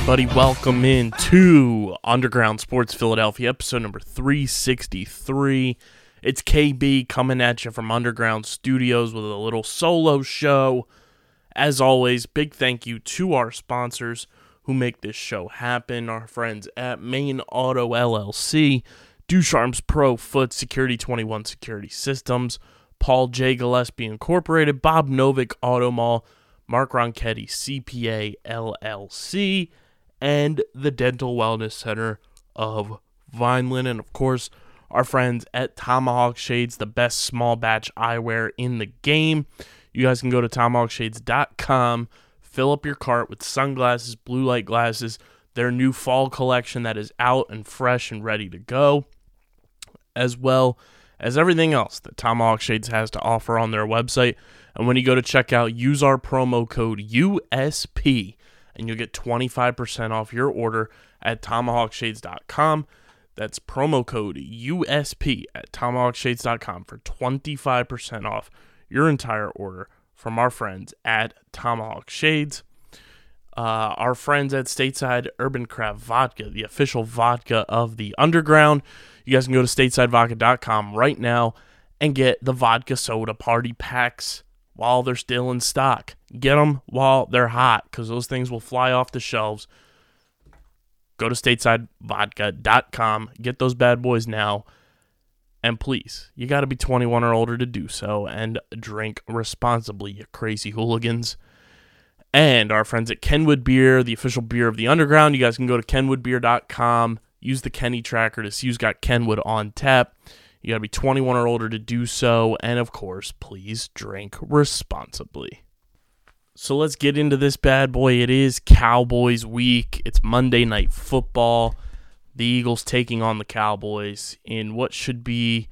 Everybody? Welcome in to Underground Sports Philadelphia, episode number 363. It's KB coming at you from Underground Studios with a little solo show. As always, big thank you to our sponsors who make this show happen. Our friends at Main Auto LLC, Ducharme's Pro Foot Security 21 Security Systems, Paul J. Gillespie Incorporated, Bob Novick Auto Mall, Mark Ronchetti CPA LLC, and the Dental Wellness Center of Vineland. And of course, our friends at Tomahawk Shades, the best small batch eyewear in the game. You guys can go to tomahawkshades.com, fill up your cart with sunglasses, blue light glasses, their new fall collection that is out and fresh and ready to go, as well as everything else that Tomahawk Shades has to offer on their website. And when you go to checkout, use our promo code USP and you'll get 25% off your order at tomahawkshades.com. That's promo code USP at tomahawkshades.com for 25% off your entire order from our friends at Tomahawk Shades. Uh, our friends at Stateside Urban Craft Vodka, the official vodka of the underground. You guys can go to statesidevodka.com right now and get the vodka soda party packs while they're still in stock. Get them while they're hot because those things will fly off the shelves. Go to statesidevodka.com, get those bad boys now. And please, you got to be 21 or older to do so and drink responsibly, you crazy hooligans. And our friends at Kenwood Beer, the official beer of the underground. You guys can go to kenwoodbeer.com, use the Kenny tracker to see who's got Kenwood on tap. You got to be 21 or older to do so. And of course, please drink responsibly. So let's get into this bad boy. It is Cowboys week. It's Monday night football. The Eagles taking on the Cowboys in what should be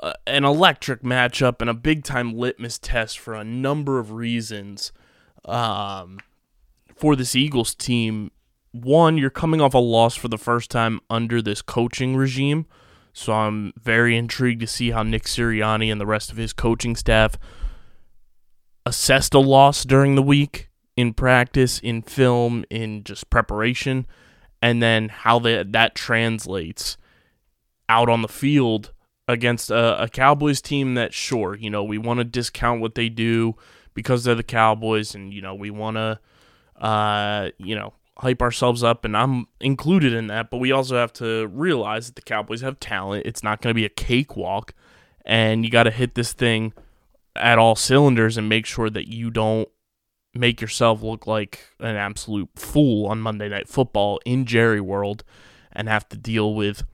uh, an electric matchup and a big time litmus test for a number of reasons um, for this Eagles team. One, you're coming off a loss for the first time under this coaching regime. So I'm very intrigued to see how Nick Sirianni and the rest of his coaching staff assessed a loss during the week in practice, in film, in just preparation, and then how that that translates out on the field against a, a Cowboys team that, sure, you know, we want to discount what they do because they're the Cowboys, and you know, we want to, uh, you know, hype ourselves up, and I'm included in that. But we also have to realize that the Cowboys have talent. It's not going to be a cakewalk, and you got to hit this thing at all cylinders and make sure that you don't make yourself look like an absolute fool on Monday Night Football in Jerry World and have to deal with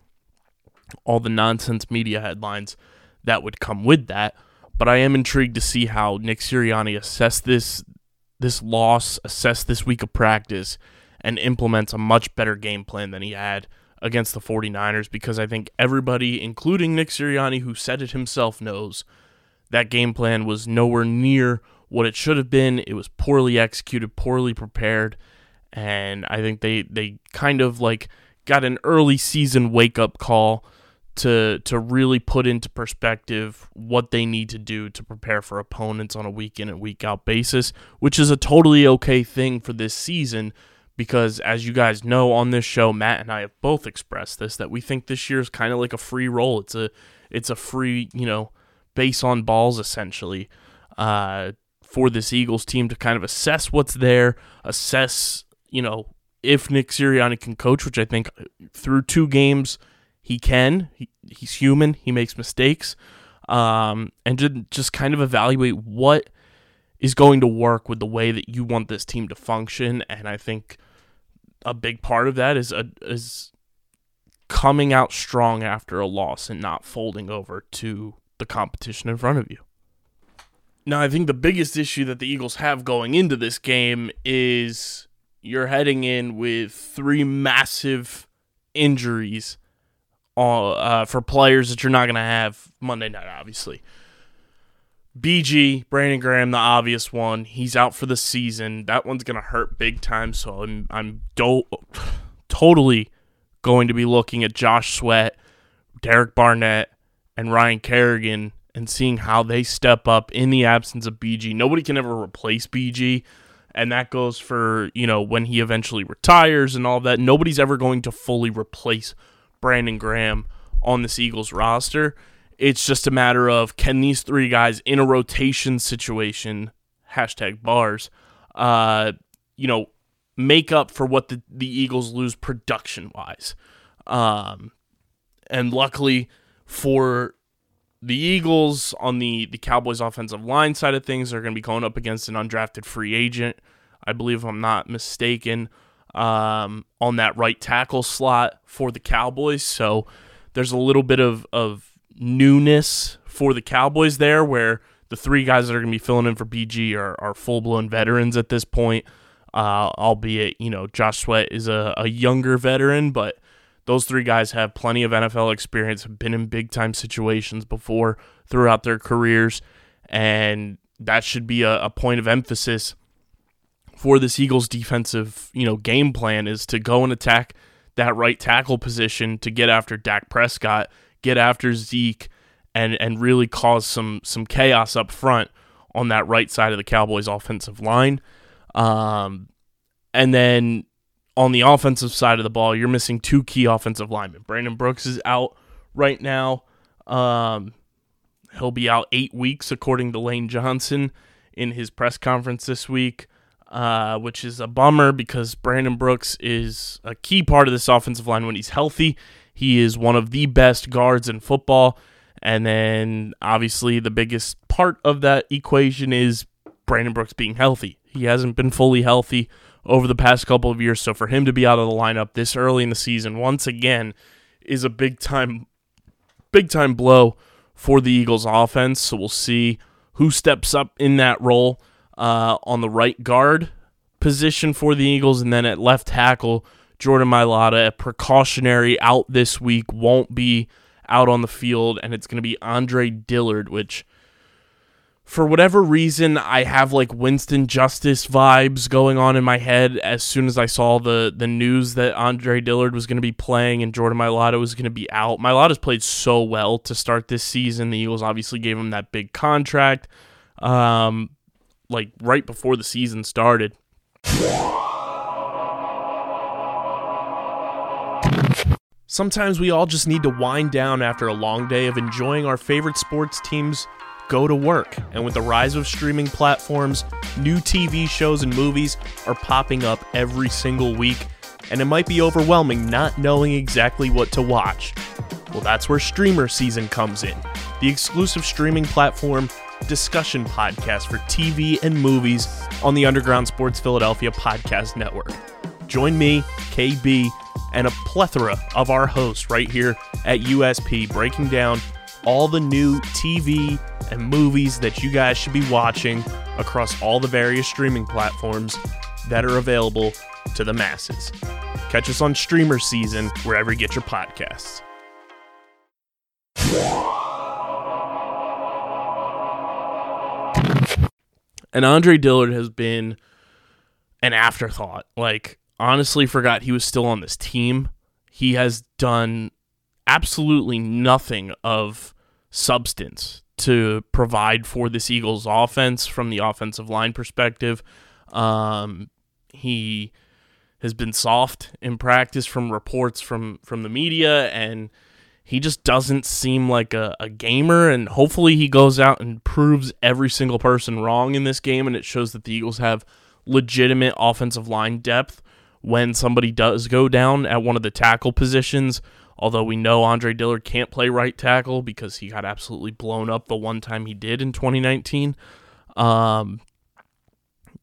all the nonsense media headlines that would come with that. But I am intrigued to see how Nick Sirianni assess this this loss, assess this week of practice, and implements a much better game plan than he had against the 49ers because I think everybody, including Nick Sirianni, who said it himself, knows that game plan was nowhere near what it should have been. It was poorly executed, poorly prepared, and I think they they kind of like got an early season wake up call to to really put into perspective what they need to do to prepare for opponents on a week in and week out basis, which is a totally okay thing for this season because as you guys know on this show, Matt and I have both expressed this that we think this year is kind of like a free roll. It's a it's a free, you know, base on balls essentially uh, for this Eagles team to kind of assess what's there, assess, you know, if Nick Sirianni can coach, which I think through two games he can. He, he's human. He makes mistakes, um, and to just kind of evaluate what is going to work with the way that you want this team to function. And I think a big part of that is a, is coming out strong after a loss and not folding over to the competition in front of you. Now, I think the biggest issue that the Eagles have going into this game is you're heading in with three massive injuries uh, uh, for players that you're not going to have Monday night, obviously. BG, Brandon Graham, the obvious one. He's out for the season. That one's going to hurt big time. So I'm, I'm do- totally going to be looking at Josh Sweat, Derek Barnett, and Ryan Kerrigan and seeing how they step up in the absence of BG. Nobody can ever replace BG. And that goes for, you know, when he eventually retires and all that. Nobody's ever going to fully replace Brandon Graham on this Eagles roster. It's just a matter of can these three guys in a rotation situation, hashtag bars, uh, you know, make up for what the, the Eagles lose production wise. Um, and luckily for the Eagles on the, the Cowboys offensive line side of things are going to be going up against an undrafted free agent, I believe, I'm not mistaken, um, on that right tackle slot for the Cowboys. So there's a little bit of, of newness for the Cowboys there where the three guys that are going to be filling in for BG are, are full blown veterans at this point. Uh, albeit, you know, Josh Sweat is a, a younger veteran, but those three guys have plenty of NFL experience, have been in big time situations before throughout their careers, and that should be a, a point of emphasis for this Eagles defensive, you know, game plan is to go and attack that right tackle position to get after Dak Prescott, get after Zeke, and and really cause some some chaos up front on that right side of the Cowboys offensive line. Um, and then on the offensive side of the ball, you're missing two key offensive linemen. Brandon Brooks is out right now. Um, he'll be out eight weeks, according to Lane Johnson in his press conference this week, uh, which is a bummer because Brandon Brooks is a key part of this offensive line when he's healthy. He is one of the best guards in football. And then obviously the biggest part of that equation is Brandon Brooks being healthy. He hasn't been fully healthy over the past couple of years. So for him to be out of the lineup this early in the season once again is a big time big time blow for the Eagles offense. So we'll see who steps up in that role uh, on the right guard position for the Eagles, and then at left tackle, Jordan Mailata, a precautionary out this week, won't be out on the field, and it's going to be Andre Dillard, which for whatever reason, I have like Winston Justice vibes going on in my head as soon as I saw the the news that Andre Dillard was going to be playing and Jordan Mailata was going to be out. Mailata's played so well to start this season. The Eagles obviously gave him that big contract, um, like right before the season started. Sometimes we all just need to wind down after a long day of enjoying our favorite sports teams go to work. And with the rise of streaming platforms, new TV shows and movies are popping up every single week, and it might be overwhelming not knowing exactly what to watch. Well, that's where Streamer Season comes in, the exclusive streaming platform discussion podcast for TV and movies on the Underground Sports Philadelphia Podcast Network. Join me, KB, and a plethora of our hosts right here at USP breaking down all the new TV and movies that you guys should be watching across all the various streaming platforms that are available to the masses. Catch us on Streamer Season wherever you get your podcasts. And Andre Dillard has been an afterthought. Like, honestly, forgot he was still on this team. He has done absolutely nothing of substance to provide for this Eagles offense from the offensive line perspective. Um, he has been soft in practice from reports from from the media and he just doesn't seem like a, a gamer and hopefully he goes out and proves every single person wrong in this game and it shows that the Eagles have legitimate offensive line depth when somebody does go down at one of the tackle positions although we know Andre Dillard can't play right tackle because he got absolutely blown up the one time he did in 2019 um,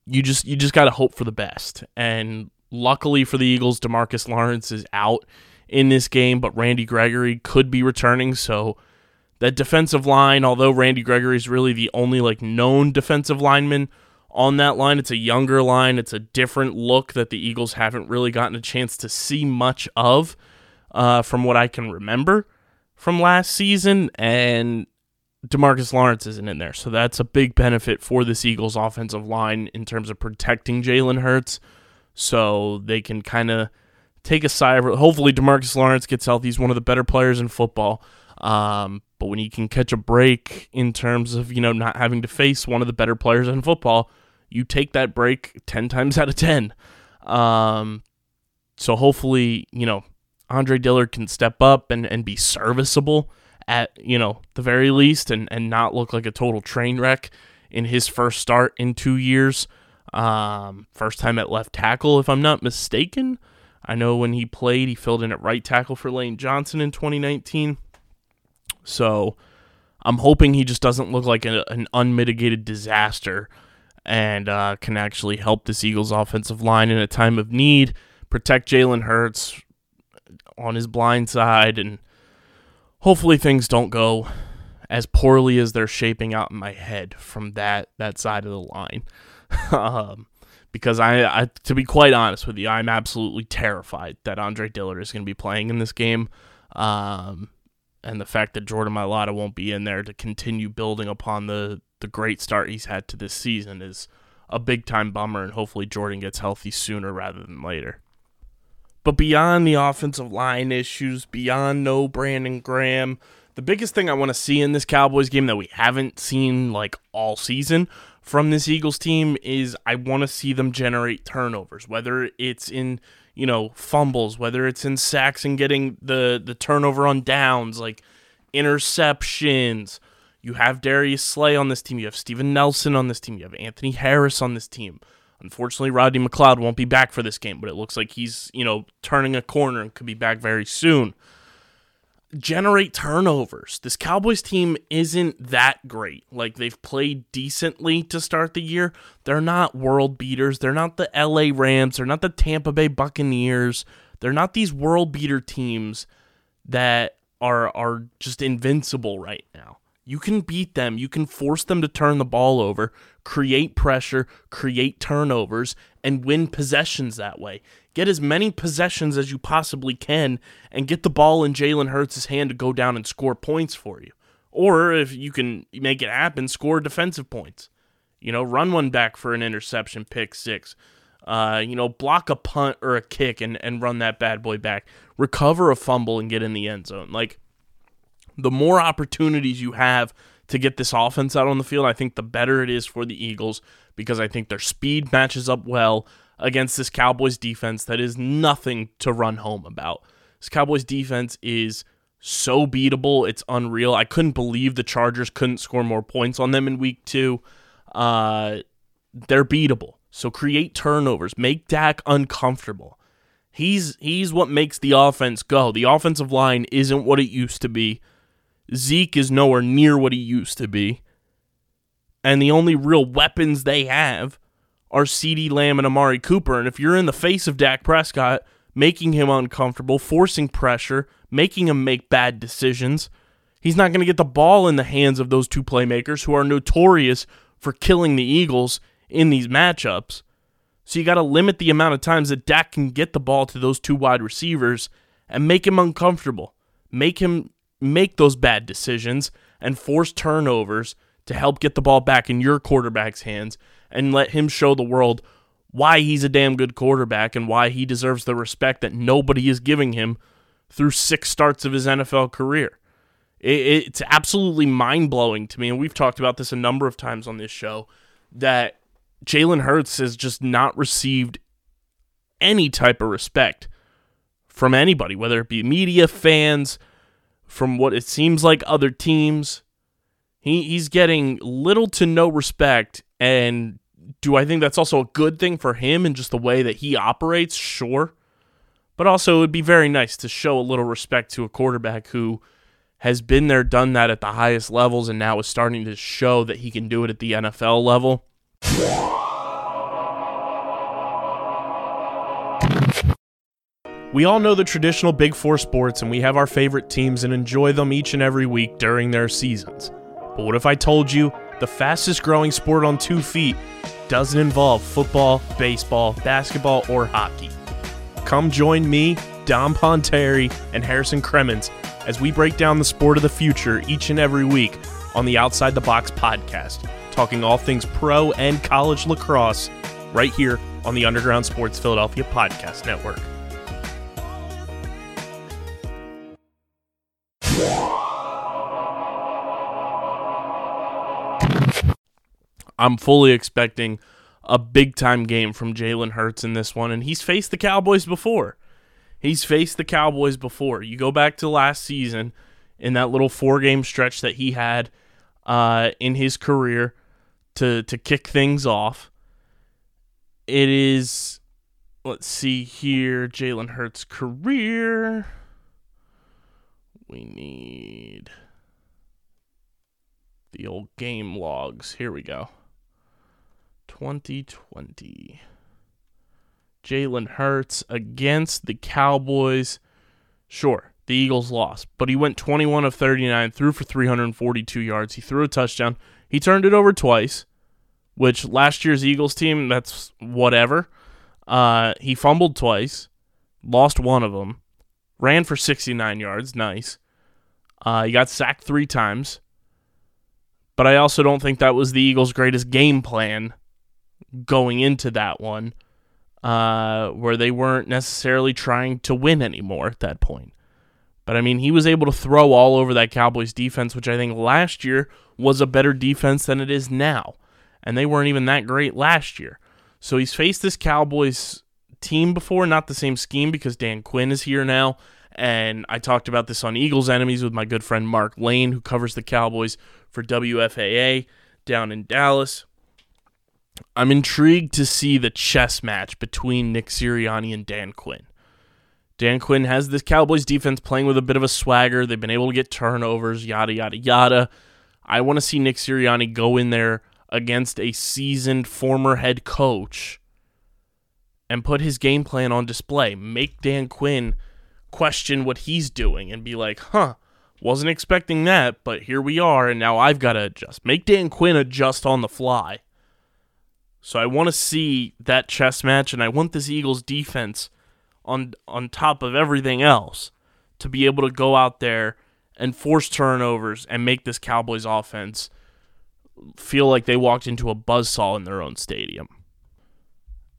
you just you just got to hope for the best. And luckily for the Eagles DeMarcus Lawrence is out in this game, but Randy Gregory could be returning, so that defensive line, although Randy Gregory is really the only like known defensive lineman on that line, it's a younger line. It's a different look that the Eagles haven't really gotten a chance to see much of uh, from what I can remember from last season. And DeMarcus Lawrence isn't in there. So that's a big benefit for this Eagles offensive line in terms of protecting Jalen Hurts. So they can kind of take a sigh of hopefully DeMarcus Lawrence gets healthy. He's one of the better players in football. Um, but when you can catch a break in terms of, you know, not having to face one of the better players in football, you take that break 10 times out of 10. Um, so hopefully, you know, Andre Dillard can step up and, and be serviceable at, you know, the very least and, and not look like a total train wreck in his first start in two years. Um, first time at left tackle, if I'm not mistaken. I know when he played, he filled in at right tackle for Lane Johnson in 2019. So I'm hoping he just doesn't look like a, an unmitigated disaster and uh, can actually help this Eagles offensive line in a time of need, protect Jalen Hurts on his blind side, and hopefully things don't go as poorly as they're shaping out in my head from that that side of the line. um, because I, I, to be quite honest with you, I'm absolutely terrified that Andre Dillard is going to be playing in this game. Um, and the fact that Jordan Mailata won't be in there to continue building upon the the great start he's had to this season is a big time bummer, and hopefully Jordan gets healthy sooner rather than later. But beyond the offensive line issues, beyond no Brandon Graham, the biggest thing I want to see in this Cowboys game that we haven't seen like all season from this Eagles team is I want to see them generate turnovers, whether it's in you know fumbles, whether it's in sacks and getting the the turnover on downs, like interceptions. You have Darius Slay on this team. You have Steven Nelson on this team. You have Anthony Harris on this team. Unfortunately, Rodney McLeod won't be back for this game, but it looks like he's, you know, turning a corner and could be back very soon. Generate turnovers. This Cowboys team isn't that great. Like, they've played decently to start the year. They're not world beaters. They're not the LA Rams. They're not the Tampa Bay Buccaneers. They're not these world beater teams that are are just invincible right now. You can beat them. You can force them to turn the ball over, create pressure, create turnovers, and win possessions that way. Get as many possessions as you possibly can and get the ball in Jalen Hurts' hand to go down and score points for you. Or if you can make it happen, score defensive points. You know, run one back for an interception, pick six. Uh, you know, block a punt or a kick and, and run that bad boy back. Recover a fumble and get in the end zone. Like, the more opportunities you have to get this offense out on the field, I think the better it is for the Eagles because I think their speed matches up well against this Cowboys defense that is nothing to run home about. This Cowboys defense is so beatable, it's unreal. I couldn't believe the Chargers couldn't score more points on them in week two. Uh, they're beatable. So create turnovers, make Dak uncomfortable. He's he's what makes the offense go. The offensive line isn't what it used to be. Zeke is nowhere near what he used to be. And the only real weapons they have are CeeDee Lamb and Amari Cooper. And if you're in the face of Dak Prescott, making him uncomfortable, forcing pressure, making him make bad decisions, he's not going to get the ball in the hands of those two playmakers who are notorious for killing the Eagles in these matchups. So you got to limit the amount of times that Dak can get the ball to those two wide receivers and make him uncomfortable. Make him make those bad decisions and force turnovers to help get the ball back in your quarterback's hands and let him show the world why he's a damn good quarterback and why he deserves the respect that nobody is giving him through six starts of his NFL career. It, it's absolutely mind blowing to me, and we've talked about this a number of times on this show that Jalen Hurts has just not received any type of respect from anybody, whether it be media, fans, from what it seems like other teams. He he's getting little to no respect and do I think that's also a good thing for him and just the way that he operates? Sure. But also it would be very nice to show a little respect to a quarterback who has been there, done that at the highest levels and now is starting to show that he can do it at the NFL level. We all know the traditional Big Four sports and we have our favorite teams and enjoy them each and every week during their seasons. But what if I told you the fastest growing sport on two feet doesn't involve football, baseball, basketball, or hockey? Come join me, Dom Ponteri, and Harrison Cremens as we break down the sport of the future each and every week on the Outside the Box podcast, talking all things pro and college lacrosse right here on the Underground Sports Philadelphia Podcast Network. I'm fully expecting a big time game from Jalen Hurts in this one, and he's faced the Cowboys before. He's faced the Cowboys before. You go back to last season in that little four game stretch that he had uh, in his career to to kick things off. It is, let's see here, Jalen Hurts' career. We need the old game logs. Here we go. 2020. Jalen Hurts against the Cowboys. Sure, the Eagles lost, but he went 21 of 39, threw for 342 yards. He threw a touchdown. He turned it over twice, which last year's Eagles team, that's whatever. Uh, he fumbled twice, lost one of them, ran for 69 yards. Nice. Uh, he got sacked three times. But I also don't think that was the Eagles' greatest game plan going into that one, uh, where they weren't necessarily trying to win anymore at that point. But I mean, he was able to throw all over that Cowboys defense, which I think last year was a better defense than it is now. And they weren't even that great last year. So he's faced this Cowboys team before, not the same scheme because Dan Quinn is here now. And I talked about this on Eagles Enemies with my good friend Mark Lane, who covers the Cowboys for WFAA down in Dallas. I'm intrigued to see the chess match between Nick Sirianni and Dan Quinn. Dan Quinn has this Cowboys defense playing with a bit of a swagger. They've been able to get turnovers, yada, yada, yada. I want to see Nick Sirianni go in there against a seasoned former head coach and put his game plan on display. Make Dan Quinn question what he's doing and be like, huh, wasn't expecting that, but here we are, and now I've got to adjust. Make Dan Quinn adjust on the fly. So I want to see that chess match, and I want this Eagles defense on on top of everything else to be able to go out there and force turnovers and make this Cowboys offense feel like they walked into a buzzsaw in their own stadium.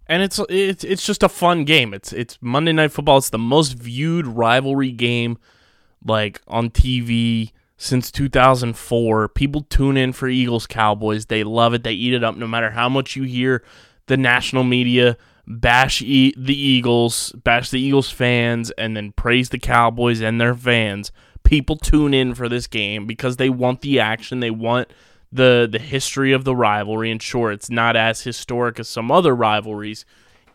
And it's it's it's just a fun game. It's it's Monday Night Football. It's the most viewed rivalry game like on TV since 2004. People tune in for Eagles Cowboys. They love it. They eat it up no matter how much you hear the national media bash e- the Eagles, bash the Eagles fans and then praise the Cowboys and their fans. People tune in for this game because they want the action. They want the the history of the rivalry and sure it's not as historic as some other rivalries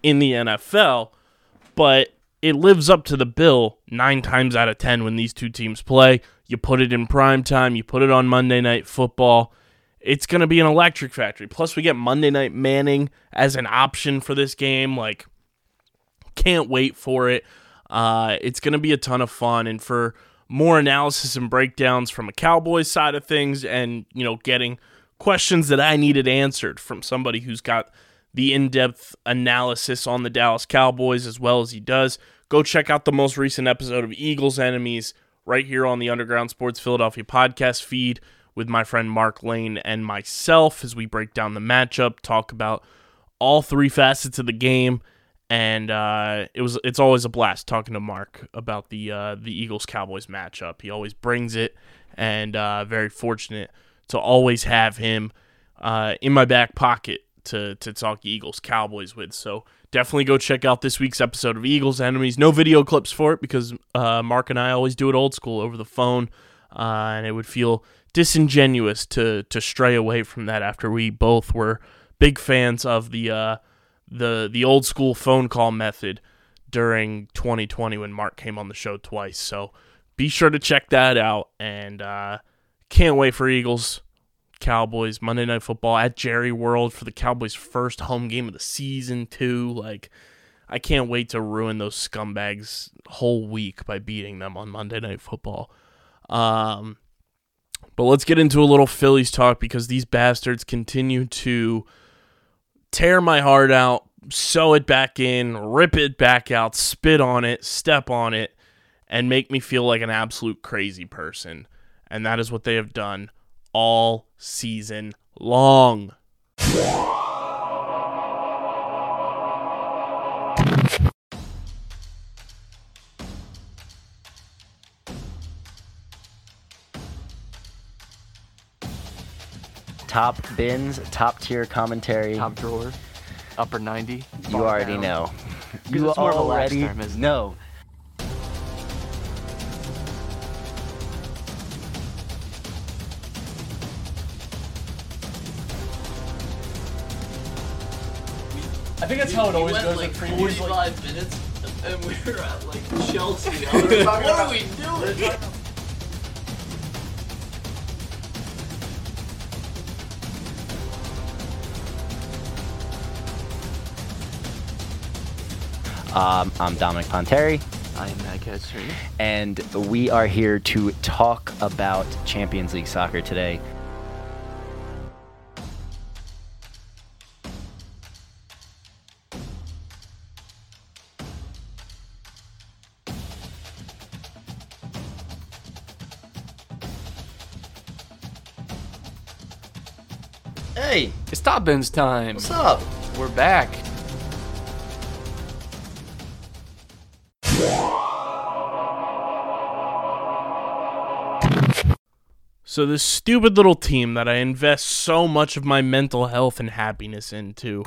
in the NFL, but it lives up to the bill nine times out of ten when these two teams play. You put it in prime time, you put it on Monday Night Football. It's going to be an electric factory. Plus, we get Monday Night Manning as an option for this game. Like, can't wait for it. Uh, it's going to be a ton of fun. And for more analysis and breakdowns from a Cowboys side of things and, you know, getting questions that I needed answered from somebody who's got the in depth analysis on the Dallas Cowboys as well as he does, go check out the most recent episode of Eagles Enemies right here on the Underground Sports Philadelphia podcast feed with my friend Mark Lane and myself as we break down the matchup, talk about all three facets of the game. And uh, it was it's always a blast talking to Mark about the uh, the Eagles Cowboys matchup. He always brings it, and uh, very fortunate to always have him uh, in my back pocket to to talk Eagles Cowboys with. So definitely go check out this week's episode of Eagles Enemies. No video clips for it because uh, Mark and I always do it old school over the phone, uh, and it would feel disingenuous to to stray away from that after we both were big fans of the uh, the the old school phone call method during 2020 when Mark came on the show twice. So be sure to check that out, and uh, can't wait for Eagles. Cowboys Monday Night Football at Jerry World for the Cowboys' first home game of the season too. Like I can't wait to ruin those scumbags whole week by beating them on Monday Night Football. Um, but let's get into a little Phillies talk because these bastards continue to tear my heart out, sew it back in, rip it back out, spit on it, step on it, and make me feel like an absolute crazy person. And that is what they have done all season long. Top bins, top tier commentary. top drawer, upper 90. you already down. know. Because You it's more of a lax already term, know. I think that's how it always went goes like with previews. Like, 45 minutes and we were at like Chelsea. I was like, what are we doing? Um, I'm Dominic Ponteri, I am Matt Ketchner. and we are here to talk about Champions League soccer today. Hey, It's Top Bins time. what's up? We're back. So this stupid little team that I invest so much of my mental health and happiness into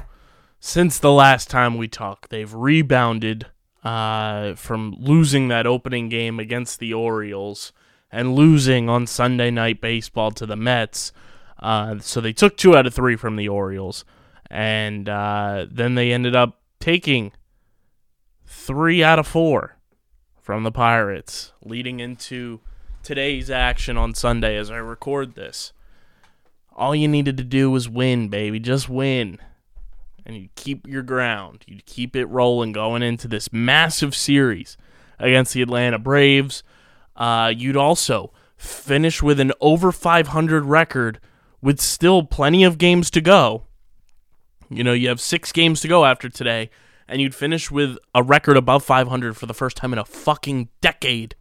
since the last time we talked, they've rebounded uh, from losing that opening game against the Orioles and losing on Sunday night baseball to the Mets. Uh, so they took two out of three from the Orioles, and uh, then they ended up taking three out of four from the Pirates, leading into today's action on Sunday as I record this. All you needed to do was win, baby. Just win. And you keep your ground. You keep it rolling going into this massive series against the Atlanta Braves. Uh, you'd also finish with an over 500 record with still plenty of games to go. You know, you have six games to go after today, and you'd finish with a record above 500 for the first time in a fucking decade.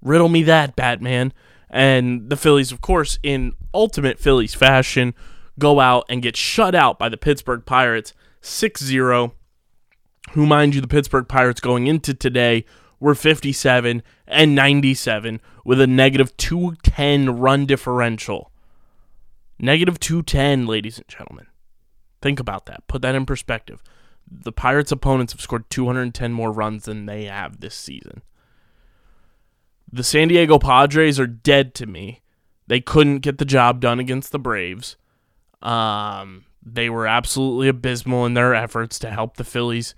Riddle me that, Batman. And the Phillies, of course, in ultimate Phillies fashion, go out and get shut out by the Pittsburgh Pirates 6 0. Who, mind you, the Pittsburgh Pirates going into today were 57 and 97 with a negative 210 run differential. Negative 210, ladies and gentlemen. Think about that. Put that in perspective. The Pirates' opponents have scored 210 more runs than they have this season. The San Diego Padres are dead to me. They couldn't get the job done against the Braves. Um, they were absolutely abysmal in their efforts to help the Phillies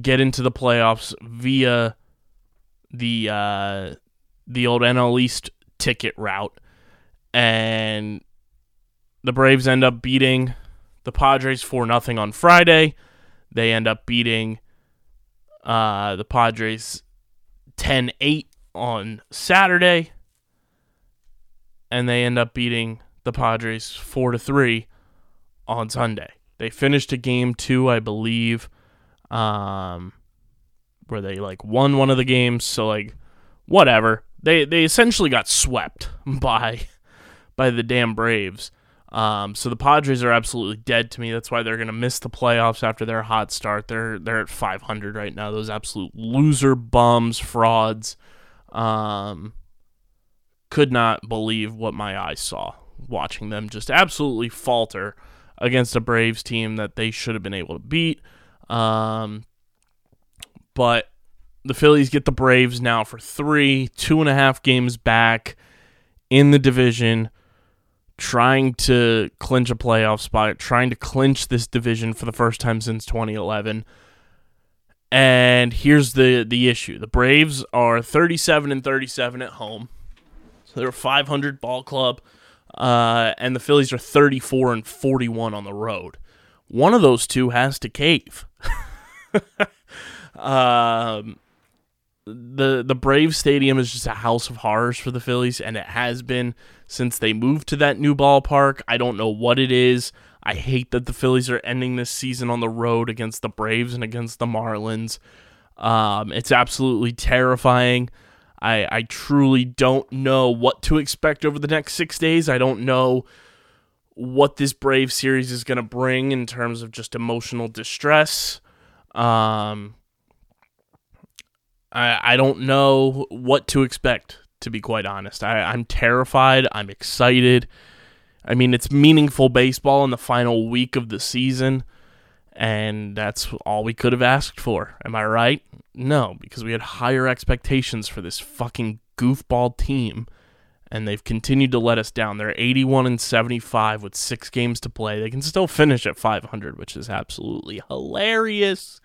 get into the playoffs via the uh, the old NL East ticket route, and the Braves end up beating the Padres for nothing on Friday. They end up beating uh, the Padres 10-8 on Saturday, and they end up beating the Padres four to three on Sunday. They finished a game two, I believe, um, where they like won one of the games. So like, whatever. They they essentially got swept by by the damn Braves. Um, so the Padres are absolutely dead to me. That's why they're gonna miss the playoffs after their hot start. They're they're at 500 right now. Those absolute loser bums, frauds. Um, could not believe what my eyes saw watching them just absolutely falter against a Braves team that they should have been able to beat. Um, but the Phillies get the Braves now for three, two and a half games back in the division, trying to clinch a playoff spot, trying to clinch this division for the first time since 2011. And here's the the issue: the Braves are 37 and 37 at home, so they're a 500 ball club, uh, and the Phillies are 34 and 41 on the road. One of those two has to cave. Um, the the Brave Stadium is just a house of horrors for the Phillies, and it has been since they moved to that new ballpark. I don't know what it is. I hate that the Phillies are ending this season on the road against the Braves and against the Marlins. Um, it's absolutely terrifying. I I truly don't know what to expect over the next six days. I don't know what this Brave series is going to bring in terms of just emotional distress. Um, I, I don't know what to expect, to be quite honest. I, I'm terrified. I'm excited. I mean, it's meaningful baseball in the final week of the season, and that's all we could have asked for. Am I right? No, because we had higher expectations for this fucking goofball team, and they've continued to let us down. They're 81 and 75 with six games to play. They can still finish at 500, which is absolutely hilarious.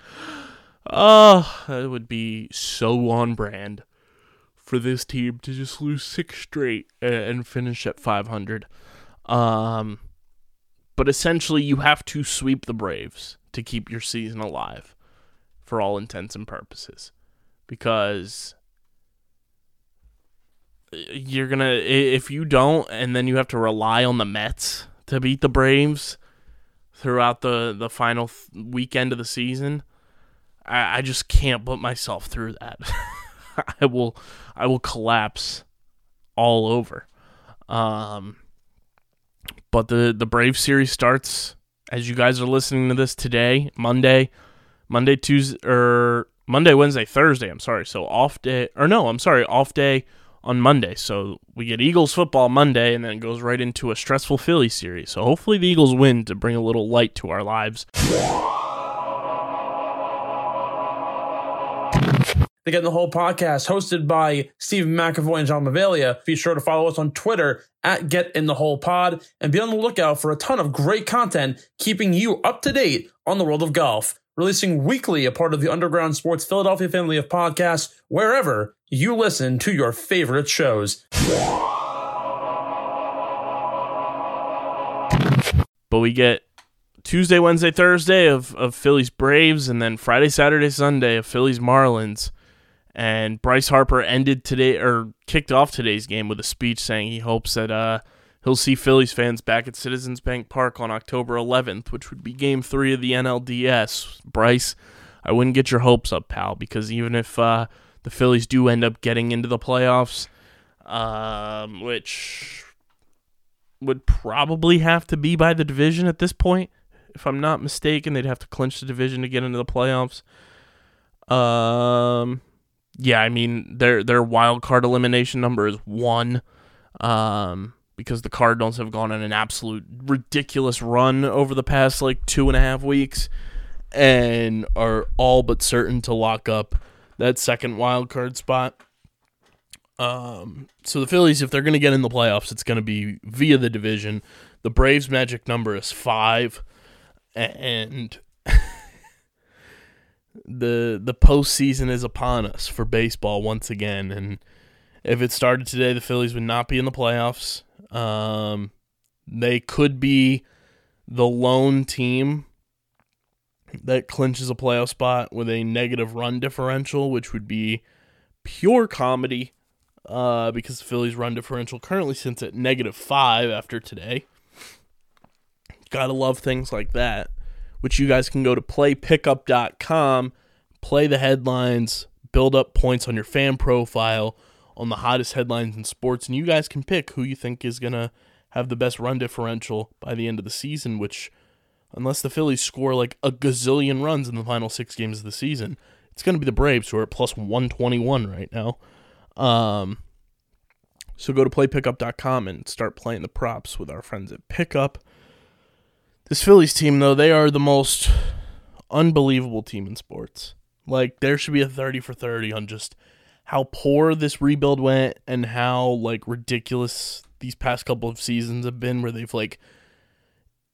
Oh, it would be so on brand for this team to just lose six straight and finish at 500. Um, but essentially, you have to sweep the Braves to keep your season alive for all intents and purposes. Because you're going to, if you don't, and then you have to rely on the Mets to beat the Braves throughout the, the final th- weekend of the season. I, I just can't put myself through that. I will I will collapse all over. Um but the the Brave series starts as you guys are listening to this today, Monday, Monday, Tuesday or Monday, Wednesday, Thursday, I'm sorry. So off day or no, I'm sorry, off day on Monday. So we get Eagles football Monday and then it goes right into a stressful Philly series. So hopefully the Eagles win to bring a little light to our lives. The Get in the Hole podcast, hosted by Steve McAvoy and John Mavalia. Be sure to follow us on Twitter at Get in the Hole Pod and be on the lookout for a ton of great content keeping you up to date on the world of golf. Releasing weekly, a part of the Underground Sports Philadelphia family of podcasts, wherever you listen to your favorite shows. But we get Tuesday, Wednesday, Thursday of, of Phillies Braves, and then Friday, Saturday, Sunday of Phillies Marlins. And Bryce Harper ended today or kicked off today's game with a speech saying he hopes that uh, he'll see Phillies fans back at Citizens Bank Park on October 11th, which would be game three of the NLDS. Bryce, I wouldn't get your hopes up, pal, because even if uh, the Phillies do end up getting into the playoffs, um, which would probably have to be by the division at this point. If I'm not mistaken, they'd have to clinch the division to get into the playoffs. Um, yeah, I mean their their wild card elimination number is one. Um, because the Cardinals have gone on an absolute ridiculous run over the past like two and a half weeks, and are all but certain to lock up that second wild card spot. Um, so the Phillies, if they're going to get in the playoffs, it's going to be via the division. The Braves' magic number is five, and the the postseason is upon us for baseball once again. And if it started today, the Phillies would not be in the playoffs. Um, they could be the lone team that clinches a playoff spot with a negative run differential, which would be pure comedy uh, because the Phillies' run differential currently sits at negative five after today. Gotta love things like that, which you guys can go to playpickup.com, play the headlines, build up points on your fan profile on the hottest headlines in sports, and you guys can pick who you think is gonna have the best run differential by the end of the season, which unless the Phillies score like a gazillion runs in the final six games of the season, it's going to be the Braves who are at plus 121 right now. Um, so go to playpickup.com and start playing the props with our friends at Pickup. This Phillies team, though, they are the most unbelievable team in sports. Like, there should be a 30 for 30 on just how poor this rebuild went and how, like, ridiculous these past couple of seasons have been, where they've, like,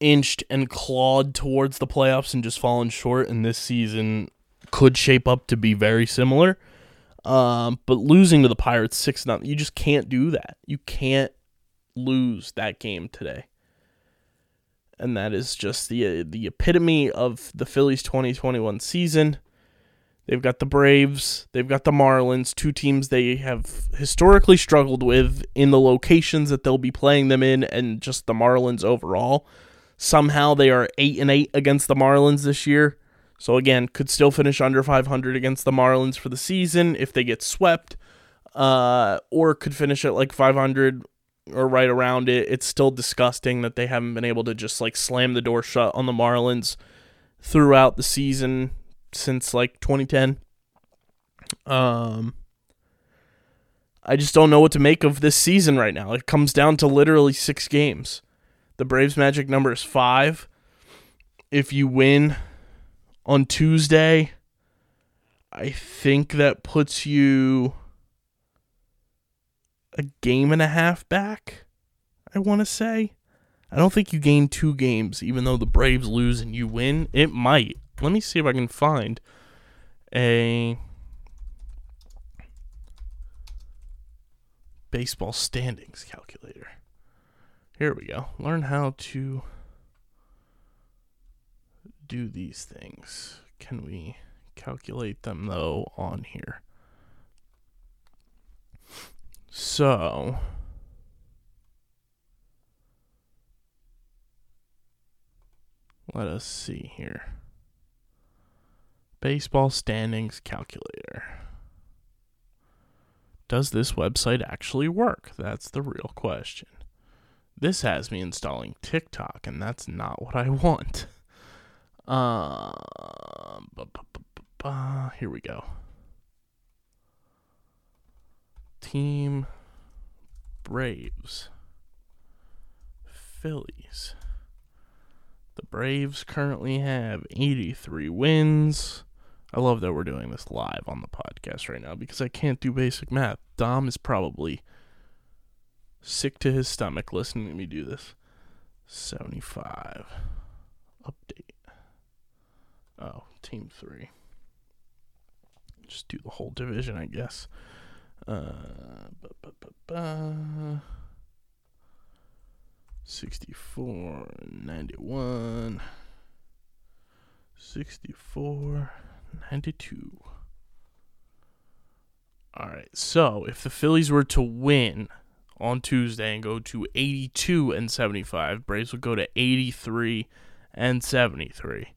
inched and clawed towards the playoffs and just fallen short. And this season could shape up to be very similar. Um, but losing to the Pirates six nothing, you just can't do that. You can't lose that game today. And that is just the the epitome of the Phillies 2021 season. They've got the Braves, they've got the Marlins, two teams they have historically struggled with in the locations that they'll be playing them in and just the Marlins overall. Somehow they are 8 and 8 against the Marlins this year. So again, could still finish under 500 against the Marlins for the season if they get swept. Uh, or could finish at like 500 or right around it. It's still disgusting that they haven't been able to just like slam the door shut on the Marlins throughout the season since like 2010. Um I just don't know what to make of this season right now. It comes down to literally 6 games. The Braves magic number is 5. If you win on Tuesday, I think that puts you a game and a half back. I want to say. I don't think you gain two games, even though the Braves lose and you win. It might. Let me see if I can find a baseball standings calculator. Here we go. Learn how to do these things. Can we calculate them though on here? So, let us see here. Baseball standings calculator. Does this website actually work? That's the real question. This has me installing TikTok, and that's not what I want. Uh, here we go. Team Braves. Phillies. The Braves currently have 83 wins. I love that we're doing this live on the podcast right now because I can't do basic math. Dom is probably sick to his stomach listening to me do this. 75. Update. Oh, team three. Just do the whole division, I guess. Uh, ba, ba, ba, ba. 64, 91, 64, 92. All right. So if the Phillies were to win on Tuesday and go to 82 and 75, Braves would go to 83 and 73.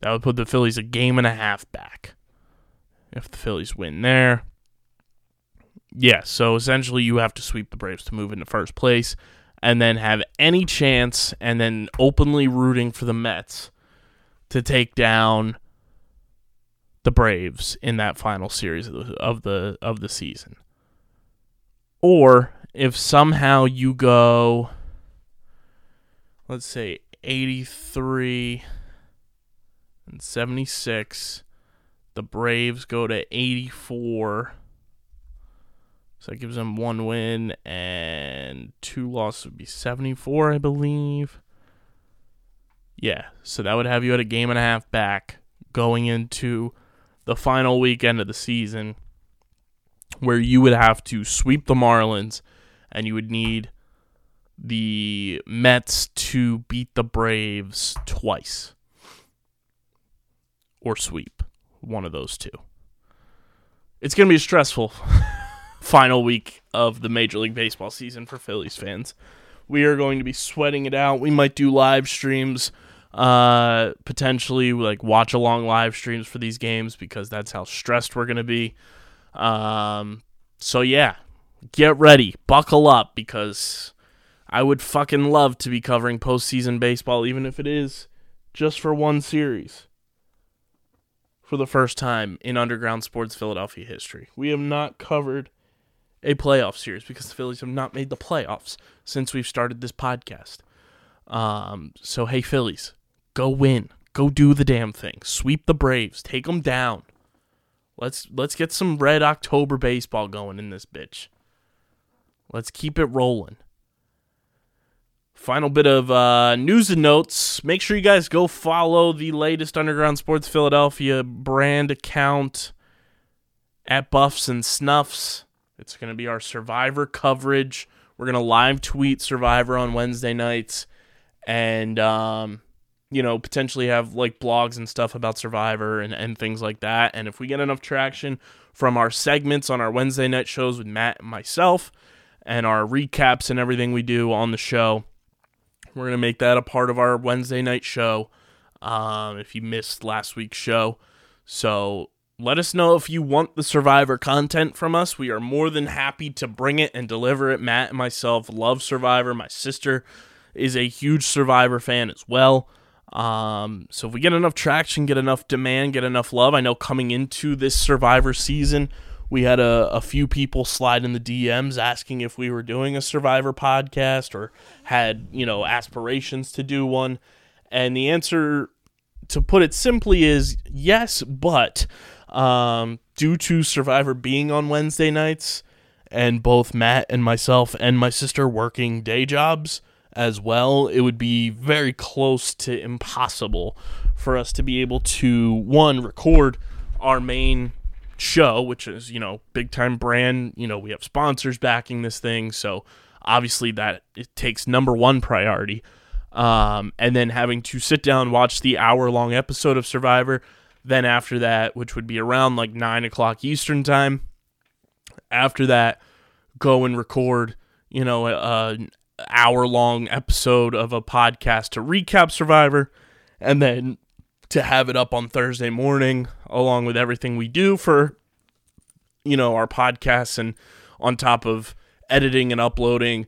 That would put the Phillies a game and a half back. If the Phillies win there. Yeah, so essentially you have to sweep the Braves to move into first place and then have any chance and then openly rooting for the Mets to take down the Braves in that final series of the of the, of the season. Or if somehow you go let's say 83 and 76 the Braves go to 84 so that gives them one win and two losses would be 74, I believe. Yeah, so that would have you at a game and a half back going into the final weekend of the season where you would have to sweep the Marlins and you would need the Mets to beat the Braves twice or sweep one of those two. It's going to be stressful final week of the Major League Baseball season for Phillies fans. We are going to be sweating it out. We might do live streams, uh, potentially like watch along live streams for these games because that's how stressed we're going to be. Um, so yeah, get ready, buckle up because I would fucking love to be covering postseason baseball, even if it is just for one series for the first time in Underground Sports Philadelphia history. We have not covered a playoff series because the Phillies have not made the playoffs since we've started this podcast. Um, so hey Phillies, go win, go do the damn thing, sweep the Braves, take them down. Let's let's get some red October baseball going in this bitch. Let's keep it rolling. Final bit of uh, news and notes. Make sure you guys go follow the latest Underground Sports Philadelphia brand account at Buffs and Snuffs. It's going to be our Survivor coverage. We're going to live tweet Survivor on Wednesday nights. And um, you know, potentially have like blogs and stuff about Survivor and, and things like that. And if we get enough traction from our segments on our Wednesday night shows with Matt and myself and our recaps and everything we do on the show, we're going to make that a part of our Wednesday night show um, if you missed last week's show. So let us know if you want the Survivor content from us. We are more than happy to bring it and deliver it. Matt and myself love Survivor. My sister is a huge Survivor fan as well. Um, so if we get enough traction, get enough demand, get enough love, I know coming into this Survivor season, we had a, a few people slide in the DMs asking if we were doing a Survivor podcast or had, you know, aspirations to do one. And the answer, to put it simply, is yes, but um, due to Survivor being on Wednesday nights and both Matt and myself and my sister working day jobs as well, it would be very close to impossible for us to be able to, one, record our main show, which is, you know, big time brand. You know, we have sponsors backing this thing. So obviously that it takes number one priority. Um, and then having to sit down, watch the hour long episode of Survivor. Then after that, which would be around like nine o'clock Eastern time, after that, go and record, you know, an hour long episode of a podcast to recap Survivor. And then to have it up on Thursday morning, along with everything we do for, you know, our podcasts and on top of editing and uploading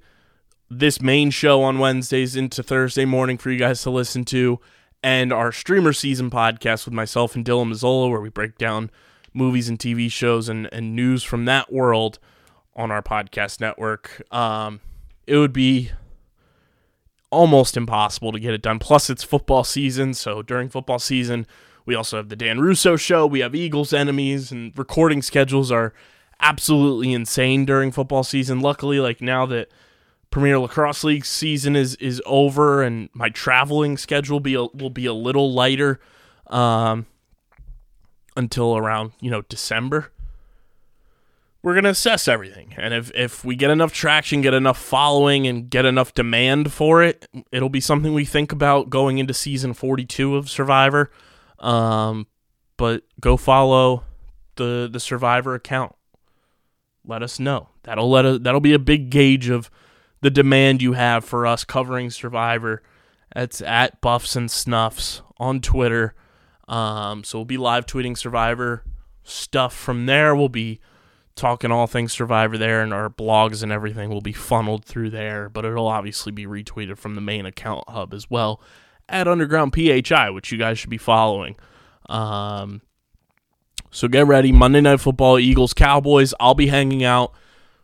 this main show on Wednesdays into Thursday morning for you guys to listen to, and our streamer season podcast with myself and Dylan Mazzola, where we break down movies and TV shows and, and news from that world on our podcast network. Um, it would be almost impossible to get it done. Plus, it's football season, so during football season, we also have the Dan Russo show. We have Eagles enemies, and recording schedules are absolutely insane during football season. Luckily, like now that Premier Lacrosse League season is is over, and my traveling schedule be a, will be a little lighter um, until around you know December. We're gonna assess everything, and if if we get enough traction, get enough following, and get enough demand for it, it'll be something we think about going into season forty two of Survivor. Um, but go follow the the Survivor account. Let us know. That'll let us, that'll be a big gauge of the demand you have for us covering Survivor. That's at Buffs and Snuffs on Twitter. Um, so we'll be live tweeting Survivor stuff from there. We'll be talking all things Survivor there, and our blogs and everything will be funneled through there. But it'll obviously be retweeted from the main account hub as well at Underground PHI, which you guys should be following. Um, so get ready. Monday Night Football, Eagles, Cowboys. I'll be hanging out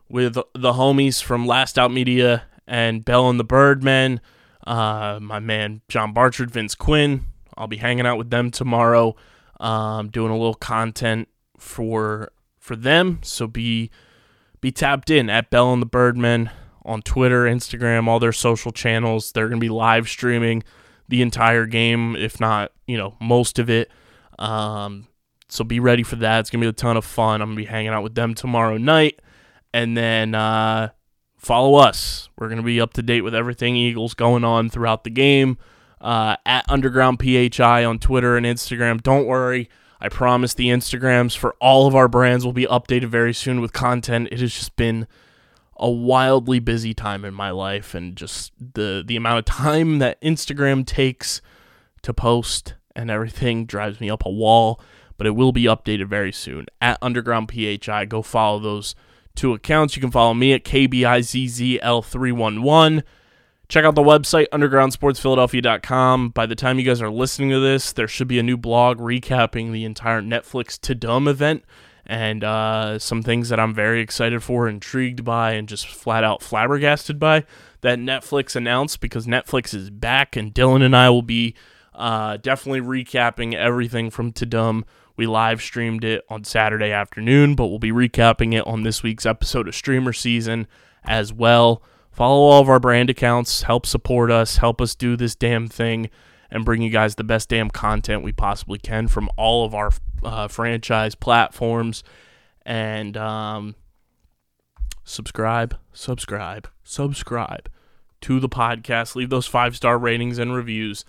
with the homies from Last Out Media and Bell and the Birdmen. Uh, my man John Barchard, Vince Quinn. I'll be hanging out with them tomorrow, um, doing a little content for for them. So be be tapped in at Bell and the Birdmen on Twitter, Instagram, all their social channels. They're gonna be live streaming the entire game, if not, you know, most of it. Um, so be ready for that. It's gonna be a ton of fun. I'm gonna be hanging out with them tomorrow night, and then uh, follow us. We're gonna be up to date with everything Eagles going on throughout the game. Uh, at Underground PHI on Twitter and Instagram. Don't worry. I promise the Instagrams for all of our brands will be updated very soon with content. It has just been a wildly busy time in my life and just the the amount of time that Instagram takes to post and everything drives me up a wall, but it will be updated very soon. At Underground PHI, go follow those two accounts. You can follow me at KBIZZL311. Check out the website, undergroundsportsphiladelphia.com. By the time you guys are listening to this, there should be a new blog recapping the entire Netflix Tudum event and uh, some things that I'm very excited for, intrigued by, and just flat out flabbergasted by that Netflix announced because Netflix is back, and Dylan and I will be uh, definitely recapping everything from Tudum. We live streamed it on Saturday afternoon, but we'll be recapping it on this week's episode of Streamer Season as well. Follow all of our brand accounts, help support us, help us do this damn thing, and bring you guys the best damn content we possibly can from all of our uh, franchise platforms. And um, subscribe, subscribe, subscribe to the podcast. Leave those five star ratings and reviews.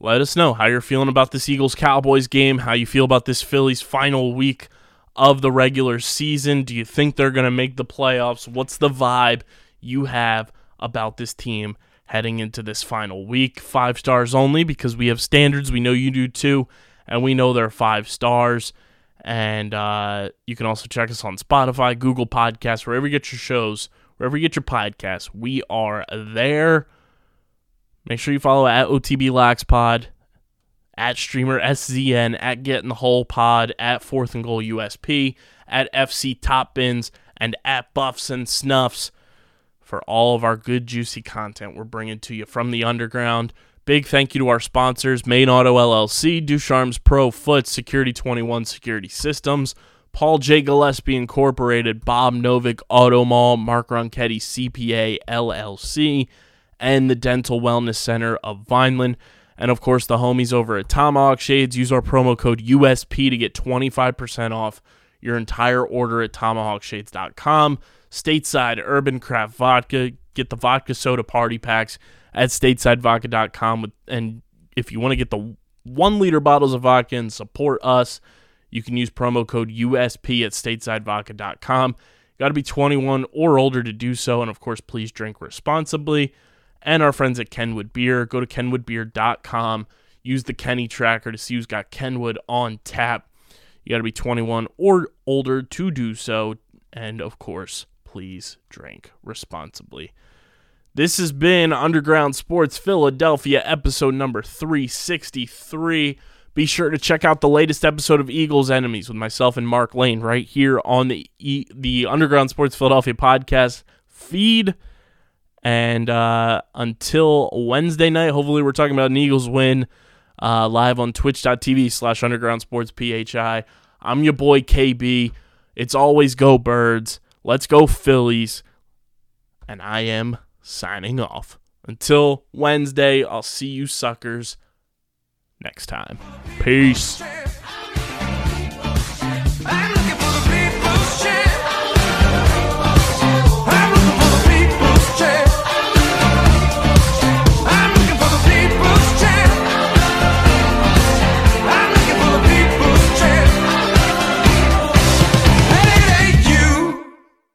Let us know how you're feeling about this Eagles Cowboys game, how you feel about this Phillies final week of the regular season. Do you think they're going to make the playoffs? What's the vibe you have about this team heading into this final week? Five stars only because we have standards. We know you do too, and we know they're five stars. And uh, you can also check us on Spotify, Google Podcasts, wherever you get your shows, wherever you get your podcasts. We are there. Make sure you follow at OTB Lax Pod, at Streamer SZN, at Getting the Whole Pod, at Fourth and Goal USP, at FC Top Bins, and at Buffs and Snuffs for all of our good, juicy content we're bringing to you from the underground. Big thank you to our sponsors Main Auto LLC, Ducharme's Pro Foot, Security 21 Security Systems, Paul J. Gillespie Incorporated, Bob Novick Auto Mall, Mark Ronchetti CPA LLC, and the Dental Wellness Center of Vineland. And of course, the homies over at Tomahawk Shades. Use our promo code USP to get 25% off your entire order at tomahawkshades.com. Stateside Urban Craft Vodka. Get the vodka soda party packs at statesidevodka.com. With, and if you want to get the one liter bottles of vodka and support us, you can use promo code USP at statesidevodka.com. Got to be 21 or older to do so. And of course, please drink responsibly. And our friends at Kenwood Beer. Go to kenwoodbeer.com. Use the Kenny tracker to see who's got Kenwood on tap. You got to be 21 or older to do so. And of course, please drink responsibly. This has been Underground Sports Philadelphia, episode number 363. Be sure to check out the latest episode of Eagles Enemies with myself and Mark Lane right here on the e- the Underground Sports Philadelphia podcast feed. And uh, until Wednesday night, hopefully we're talking about an Eagles win uh, live on twitch.tv slash underground sports PHI. I'm your boy KB. It's always go birds. Let's go Phillies. And I am signing off. Until Wednesday, I'll see you suckers next time. Peace.